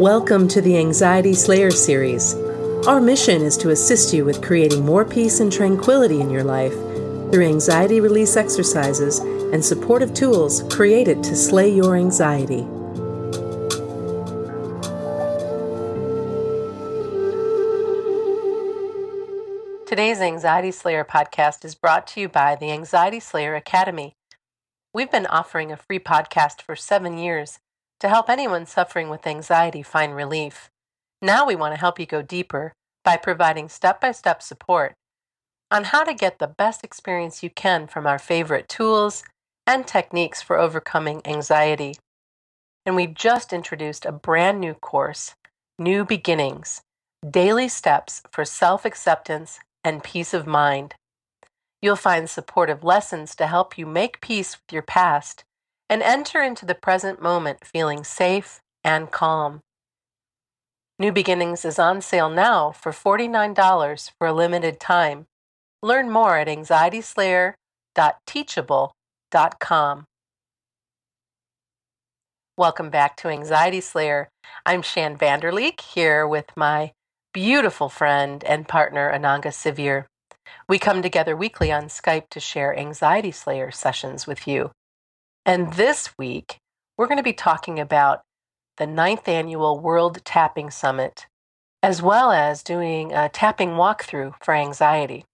Welcome to the Anxiety Slayer series. Our mission is to assist you with creating more peace and tranquility in your life through anxiety release exercises and supportive tools created to slay your anxiety. Today's Anxiety Slayer podcast is brought to you by the Anxiety Slayer Academy. We've been offering a free podcast for seven years to help anyone suffering with anxiety find relief. Now we want to help you go deeper by providing step by step support on how to get the best experience you can from our favorite tools and techniques for overcoming anxiety. And we've just introduced a brand new course, New Beginnings Daily Steps for Self Acceptance and Peace of Mind. You'll find supportive lessons to help you make peace with your past and enter into the present moment feeling safe and calm. New Beginnings is on sale now for $49 for a limited time. Learn more at anxietyslayer.teachable.com. Welcome back to Anxiety Slayer. I'm Shann Vander Leek here with my beautiful friend and partner Ananga Sivyer. We come together weekly on Skype to share Anxiety Slayer sessions with you. And this week, we're going to be talking about the ninth annual World Tapping Summit, as well as doing a tapping walkthrough for anxiety.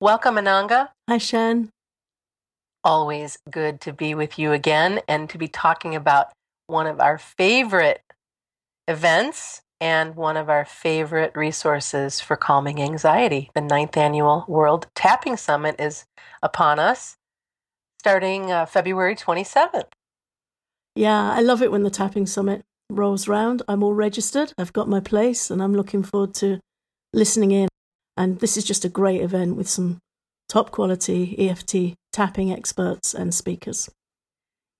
Welcome, Ananga. Hi, Shann. Always good to be with you again and to be talking about one of our favorite events and one of our favorite resources for calming anxiety. The ninth annual World Tapping Summit is upon us starting uh, February 27th. Yeah, I love it when the Tapping Summit rolls round. I'm all registered, I've got my place, and I'm looking forward to listening in. And this is just a great event with some top quality EFT tapping experts and speakers.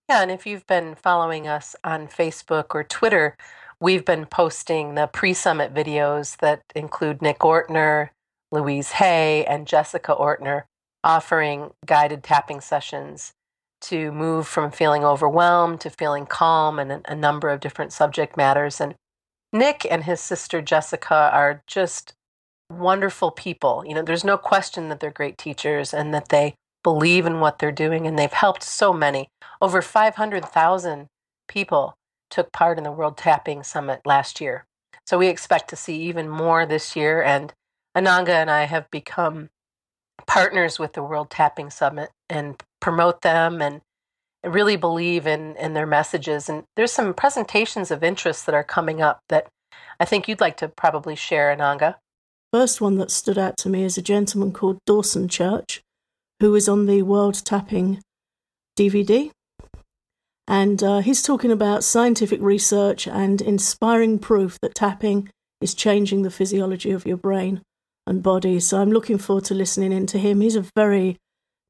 Yeah, and if you've been following us on Facebook or Twitter, we've been posting the pre summit videos that include Nick Ortner, Louise Hay, and Jessica Ortner offering guided tapping sessions to move from feeling overwhelmed to feeling calm and a, number of different subject matters. And Nick and his sister Jessica are just wonderful people. You know, there's no question that they're great teachers and that they believe in what they're doing, and they've helped so many. Over 500,000 people took part in the World Tapping Summit last year. So we expect to see even more this year. And Ananga and I have become partners with the World Tapping Summit and promote them and really believe in in their messages. And there's some presentations of interest that are coming up that I think you'd like to probably share, Ananga. First one that stood out to me is a gentleman called Dawson Church, who is on the World Tapping DVD. And uh, he's talking about scientific research and inspiring proof that tapping is changing the physiology of your brain and body. So I'm looking forward to listening in to him. He's a very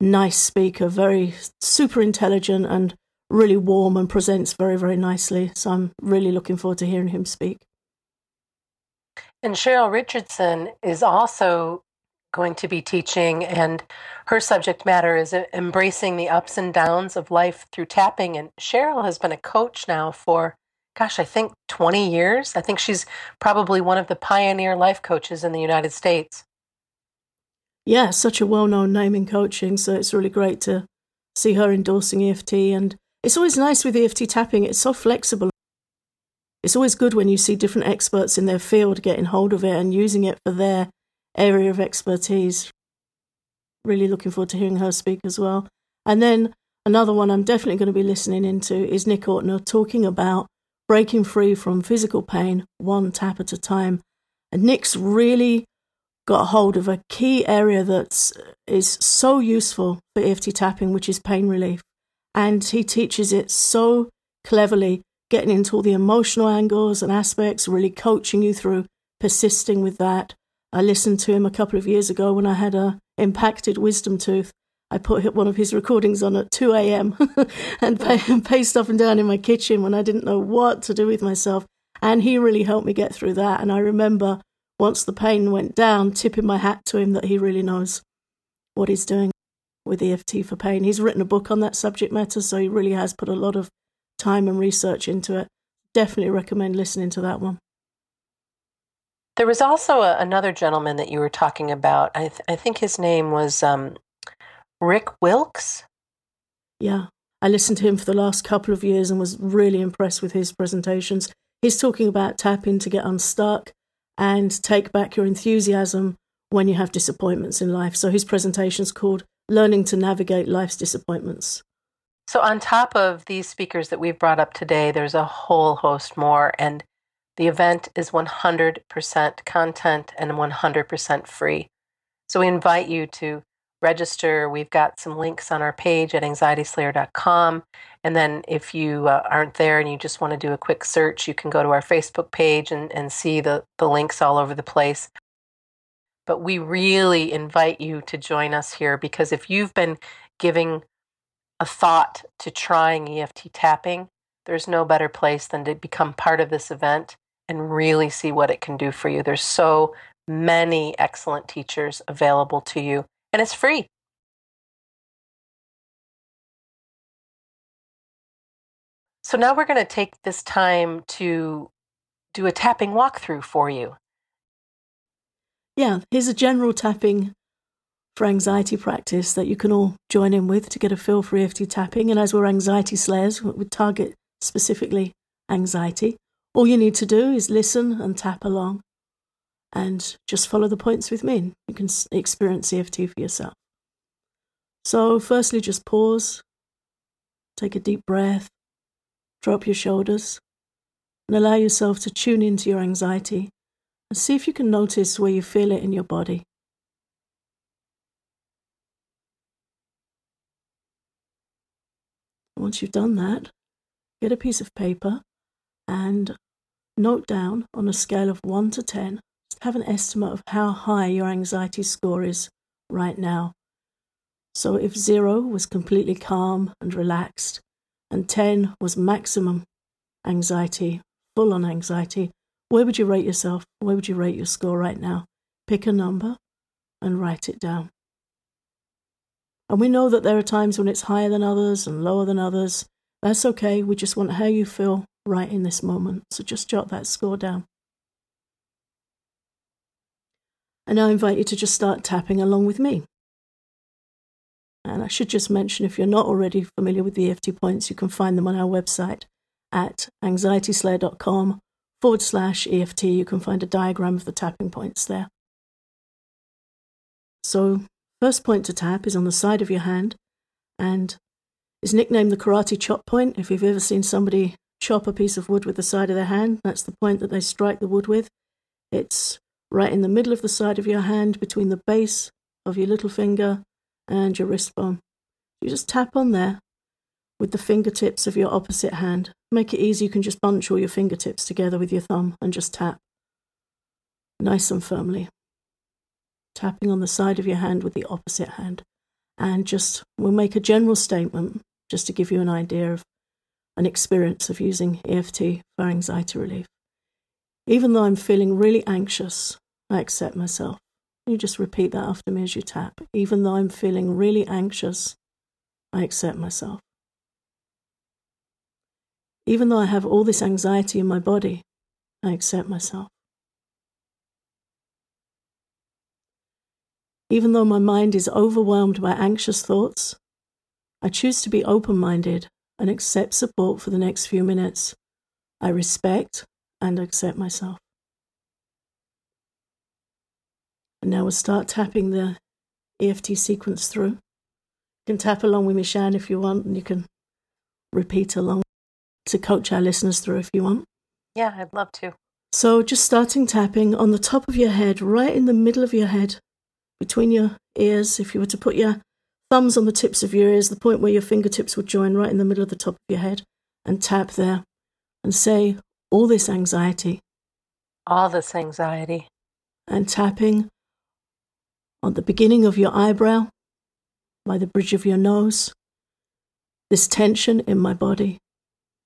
nice speaker, very super intelligent and really warm and presents very, very nicely. So I'm really looking forward to hearing him speak. And Cheryl Richardson is also going to be teaching, and her subject matter is embracing the ups and downs of life through tapping. And Cheryl has been a coach now for gosh, I think 20 years. I think she's probably one of the pioneer life coaches in the United States. Yeah, such a well known name in coaching. So it's really great to see her endorsing EFT. And it's always nice with EFT tapping, it's so flexible. It's always good when you see different experts in their field getting hold of it and using it for their area of expertise. Really looking forward to hearing her speak as well. And then another one I'm definitely going to be listening into is Nick Ortner talking about breaking free from physical pain one tap at a time. And Nick's really got hold of a key area that uh, is so useful for EFT tapping, which is pain relief. And he teaches it so cleverly, getting into all the emotional angles and aspects, really coaching you through persisting with that. I listened to him a couple of years ago when I had a impacted wisdom tooth I put one of his recordings on at 2 a.m. and paced up and down in my kitchen when I didn't know what to do with myself. And he really helped me get through that. And I remember once the pain went down, tipping my hat to him that he really knows what he's doing with EFT for pain. He's written a book on that subject matter, so he really has put a lot of time and research into it. definitely recommend listening to that one. There was also a, another gentleman that you were talking about. I, th- I think his name was um, Rick Wilkes. Yeah, I listened to him for the last couple of years and was really impressed with his presentations. He's talking about tapping to get unstuck and take back your enthusiasm when you have disappointments in life. So his presentation is called Learning to Navigate Life's Disappointments. So, on top of these speakers that we've brought up today, there's a whole host more. And the event is 100% content and 100% free. So, we invite you to register. We've got some links on our page at anxietyslayer.com. And then, if you uh, aren't there and you just want to do a quick search, you can go to our Facebook page and, and see the, the links all over the place. But we really invite you to join us here because if you've been giving a thought to trying EFT tapping, there's no better place than to become part of this event and really see what it can do for you. There's so many excellent teachers available to you, and it's free. So now we're going to take this time to do a tapping walkthrough for you. Yeah, here's a general tapping for anxiety practice that you can all join in with to get a feel for EFT tapping. And as we're anxiety slayers, we target specifically anxiety. All you need to do is listen and tap along and just follow the points with me. You can experience EFT for yourself. So, firstly, just pause, take a deep breath, drop your shoulders, and allow yourself to tune into your anxiety and see if you can notice where you feel it in your body. Once you've done that, get a piece of paper and note down on a scale of 1 to 10, have an estimate of how high your anxiety score is right now. So if 0 was completely calm and relaxed, and 10 was maximum anxiety, full on anxiety, where would you rate yourself? Where would you rate your score right now? Pick a number and write it down. And we know that there are times when it's higher than others and lower than others. That's okay. We just want how you feel right in this moment. So just jot that score down. And I invite you to just start tapping along with me. And I should just mention if you're not already familiar with the EFT points, you can find them on our website at anxietyslayer.com forward slash EFT. You can find a diagram of the tapping points there. So First point to tap is on the side of your hand and is nicknamed the karate chop point. If you've ever seen somebody chop a piece of wood with the side of their hand, that's the point that they strike the wood with. It's right in the middle of the side of your hand between the base of your little finger and your wrist bone. You just tap on there with the fingertips of your opposite hand. Make it easy, you can just bunch all your fingertips together with your thumb and just tap nice and firmly tapping on the side of your hand with the opposite hand. And just we'll make a general statement just to give you an idea of an experience of using EFT for anxiety relief. Even though I'm feeling really anxious, I accept myself. You just repeat that after me as you tap. Even though I'm feeling really anxious, I accept myself. Even though I have all this anxiety in my body, I accept myself. Even though my mind is overwhelmed by anxious thoughts, I choose to be open minded and accept support for the next few minutes. I respect and accept myself. And now we'll start tapping the EFT sequence through. You can tap along with me, Shann, if you want, and you can repeat along to coach our listeners through if you want. Yeah, I'd love to. So, just starting tapping on the top of your head, right in the middle of your head, between your ears. If you were to put your thumbs on the tips of your ears, the point where your fingertips would join right in the middle of the top of your head, and tap there and say, All this anxiety. All this anxiety. And tapping on the beginning of your eyebrow, by the bridge of your nose, this tension in my body.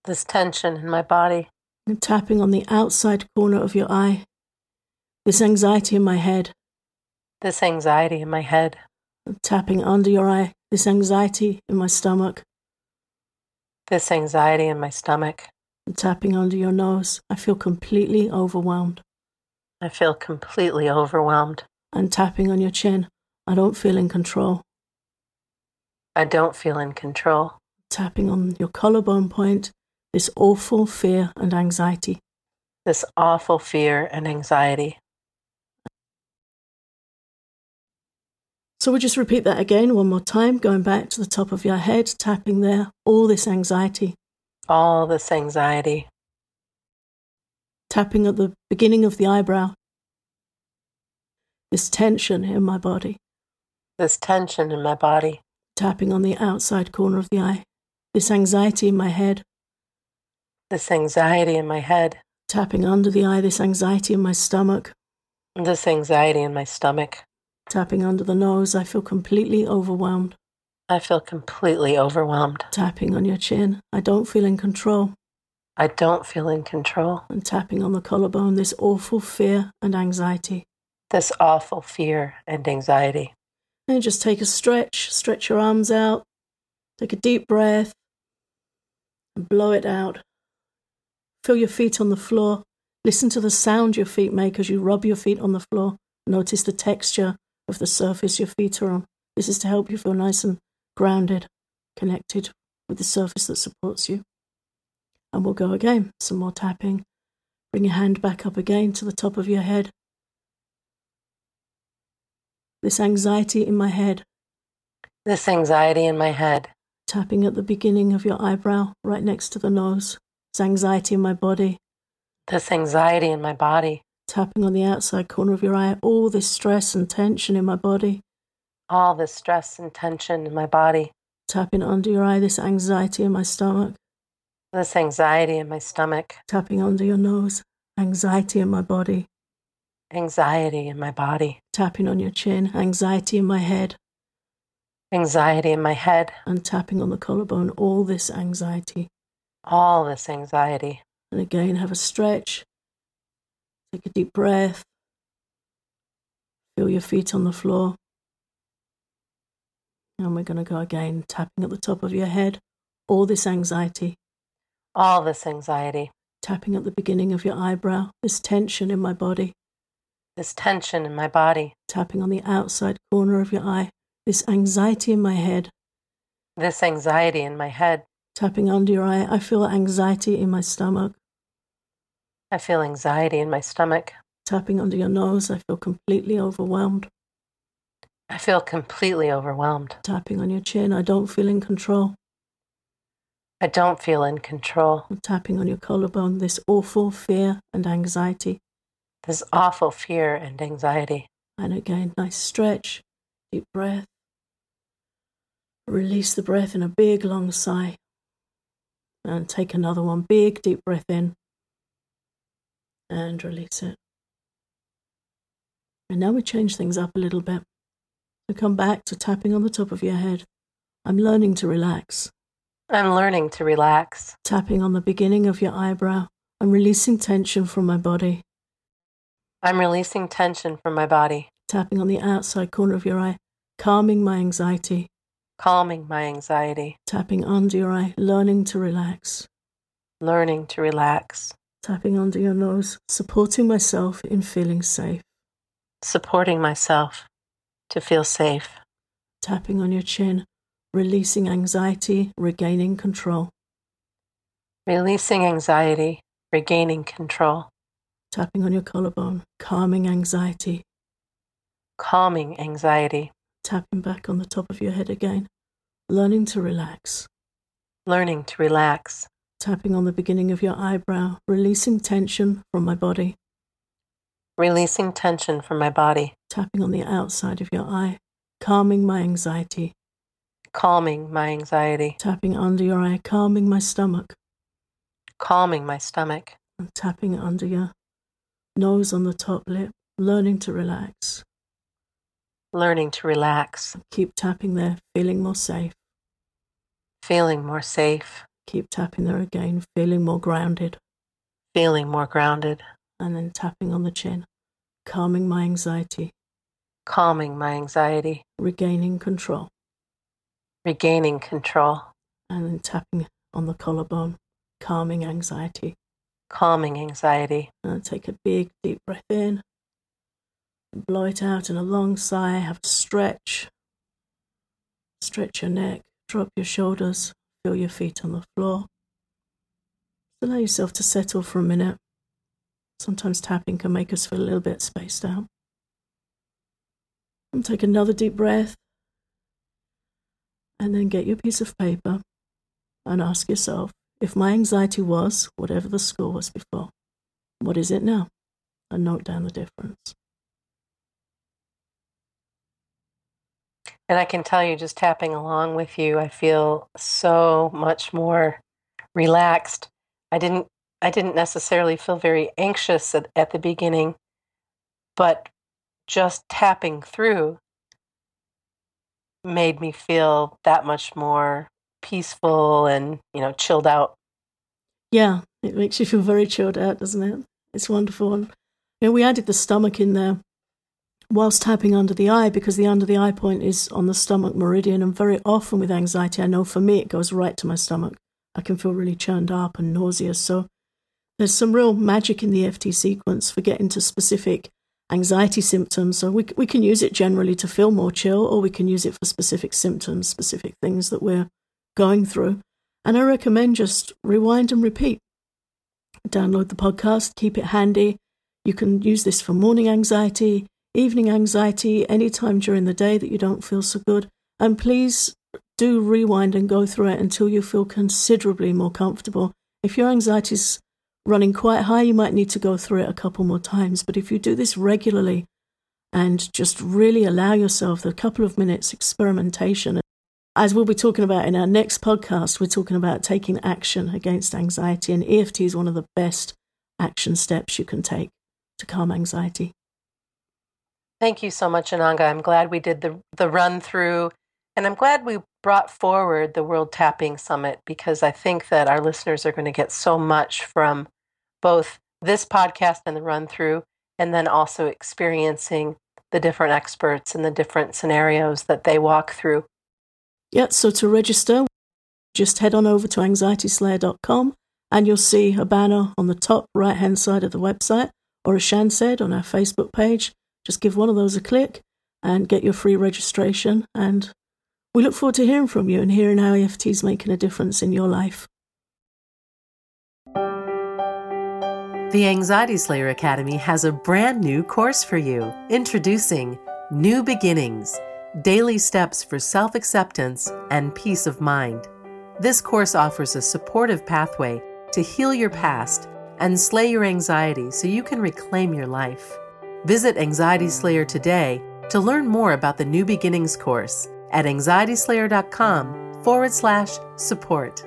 This tension in my body. And tapping on the outside corner of your eye, this anxiety in my head this anxiety in my head. Tapping under your eye, this anxiety in my stomach. This anxiety in my stomach. And tapping under your nose, I feel completely overwhelmed. I feel completely overwhelmed. And tapping on your chin, I don't feel in control. I don't feel in control. Tapping on your collarbone point, this awful fear and anxiety. This awful fear and anxiety. So we'll just repeat that again one more time, going back to the top of your head, tapping there, all this anxiety. All this anxiety. Tapping at the beginning of the eyebrow. This tension in my body. This tension in my body. Tapping on the outside corner of the eye. This anxiety in my head. This anxiety in my head. Tapping under the eye, this anxiety in my stomach. This anxiety in my stomach. Tapping under the nose, I feel completely overwhelmed. I feel completely overwhelmed. Tapping on your chin, I don't feel in control. I don't feel in control. And tapping on the collarbone, this awful fear and anxiety. This awful fear and anxiety. And just take a stretch, stretch your arms out, take a deep breath, and blow it out. Feel your feet on the floor. Listen to the sound your feet make as you rub your feet on the floor. Notice the texture of the surface your feet are on. This is to help you feel nice and grounded, connected with the surface that supports you. And we'll go again. Some more tapping. Bring your hand back up again to the top of your head. This anxiety in my head. This anxiety in my head. Tapping at the beginning of your eyebrow, right next to the nose. This anxiety in my body. This anxiety in my body tapping on the outside corner of your eye, all this stress and tension in my body. All this stress and tension in my body. Tapping under your eye, this anxiety in my stomach. This anxiety in my stomach. Tapping under your nose, anxiety in my body. Anxiety in my body. Tapping on your chin, anxiety in my head. Anxiety in my head. And tapping on the collarbone, all this anxiety. All this anxiety. And again, have a stretch Take a deep breath. Feel your feet on the floor. And we're going to go again, tapping at the top of your head. All this anxiety. All this anxiety. Tapping at the beginning of your eyebrow. This tension in my body. This tension in my body. Tapping on the outside corner of your eye. This anxiety in my head. This anxiety in my head. Tapping under your eye. I feel anxiety in my stomach. I feel anxiety in my stomach. Tapping under your nose, I feel completely overwhelmed. I feel completely overwhelmed. Tapping on your chin, I don't feel in control. I don't feel in control. tapping on your collarbone, this awful fear and anxiety. This awful fear and anxiety. And again, nice stretch, deep breath. Release the breath in a big long sigh. And take another one, big deep breath in and release it. And now we change things up a little bit. To come back to tapping on the top of your head. I'm learning to relax. I'm learning to relax. Tapping on the beginning of your eyebrow. I'm releasing tension from my body. I'm releasing tension from my body. Tapping on the outside corner of your eye, calming my anxiety. Calming my anxiety. Tapping under your eye, learning to relax. Learning to relax tapping under your nose, supporting myself in feeling safe. Supporting myself to feel safe. Tapping on your chin, releasing anxiety, regaining control. Releasing anxiety, regaining control. Tapping on your collarbone, calming anxiety. Calming anxiety. Tapping back on the top of your head again, learning to relax. Learning to relax tapping on the beginning of your eyebrow, releasing tension from my body. Releasing tension from my body. Tapping on the outside of your eye, calming my anxiety. Calming my anxiety. Tapping under your eye, calming my stomach. Calming my stomach. And tapping under your nose on the top lip, learning to relax. Learning to relax. Keep tapping there, feeling more safe. Feeling more safe. Keep tapping there again, feeling more grounded. Feeling more grounded. And then tapping on the chin, calming my anxiety. Calming my anxiety. Regaining control. Regaining control. And then tapping on the collarbone, calming anxiety. Calming anxiety. And take a big, deep breath in. Blow it out in a long sigh. Have a stretch. Stretch your neck. Drop your shoulders. Feel your feet on the floor. Allow yourself to settle for a minute. Sometimes tapping can make us feel a little bit spaced out. And take another deep breath. And then get your piece of paper and ask yourself if my anxiety was whatever the score was before, what is it now? And note down the difference. And I can tell you, just tapping along with you, I feel so much more relaxed. I didn't I didn't necessarily feel very anxious at, at the beginning, but just tapping through made me feel that much more peaceful and, you know, chilled out. Yeah, it makes you feel very chilled out, doesn't it? It's wonderful. And you know, we added the stomach in there whilst tapping under the eye because the under the eye point is on the stomach meridian. And very often with anxiety, I know for me it goes right to my stomach. I can feel really churned up and nauseous. So there's some real magic in the EFT sequence for getting to specific anxiety symptoms. So we, we can use it generally to feel more chill, or we can use it for specific symptoms, specific things that we're going through. And I recommend just rewind and repeat. Download the podcast, keep it handy. You can use this for morning anxiety, evening anxiety, anytime during the day that you don't feel so good. And please do rewind and go through it until you feel considerably more comfortable. If your anxiety is running quite high, you might need to go through it a couple more times. But if you do this regularly and just really allow yourself a couple of minutes experimentation, as we'll be talking about in our next podcast, we're talking about taking action against anxiety, and EFT is one of the best action steps you can take to calm anxiety. Thank you so much, Ananga. I'm glad we did the, the run through, and I'm glad we brought forward the World Tapping Summit because I think that our listeners are going to get so much from both this podcast and the run through, and then also experiencing the different experts and the different scenarios that they walk through. Yeah, so to register, just head on over to anxietyslayer.com and you'll see a banner on the top right hand side of the website, or as Shann said on our Facebook page. Just give one of those a click and get your free registration. And we look forward to hearing from you and hearing how EFT is making a difference in your life. The Anxiety Slayer Academy has a brand new course for you. Introducing New Beginnings Daily Steps for Self Acceptance and Peace of Mind. This course offers a supportive pathway to heal your past and slay your anxiety so you can reclaim your life. Visit Anxiety Slayer today to learn more about the New Beginnings course at anxietyslayer.com forward slash support.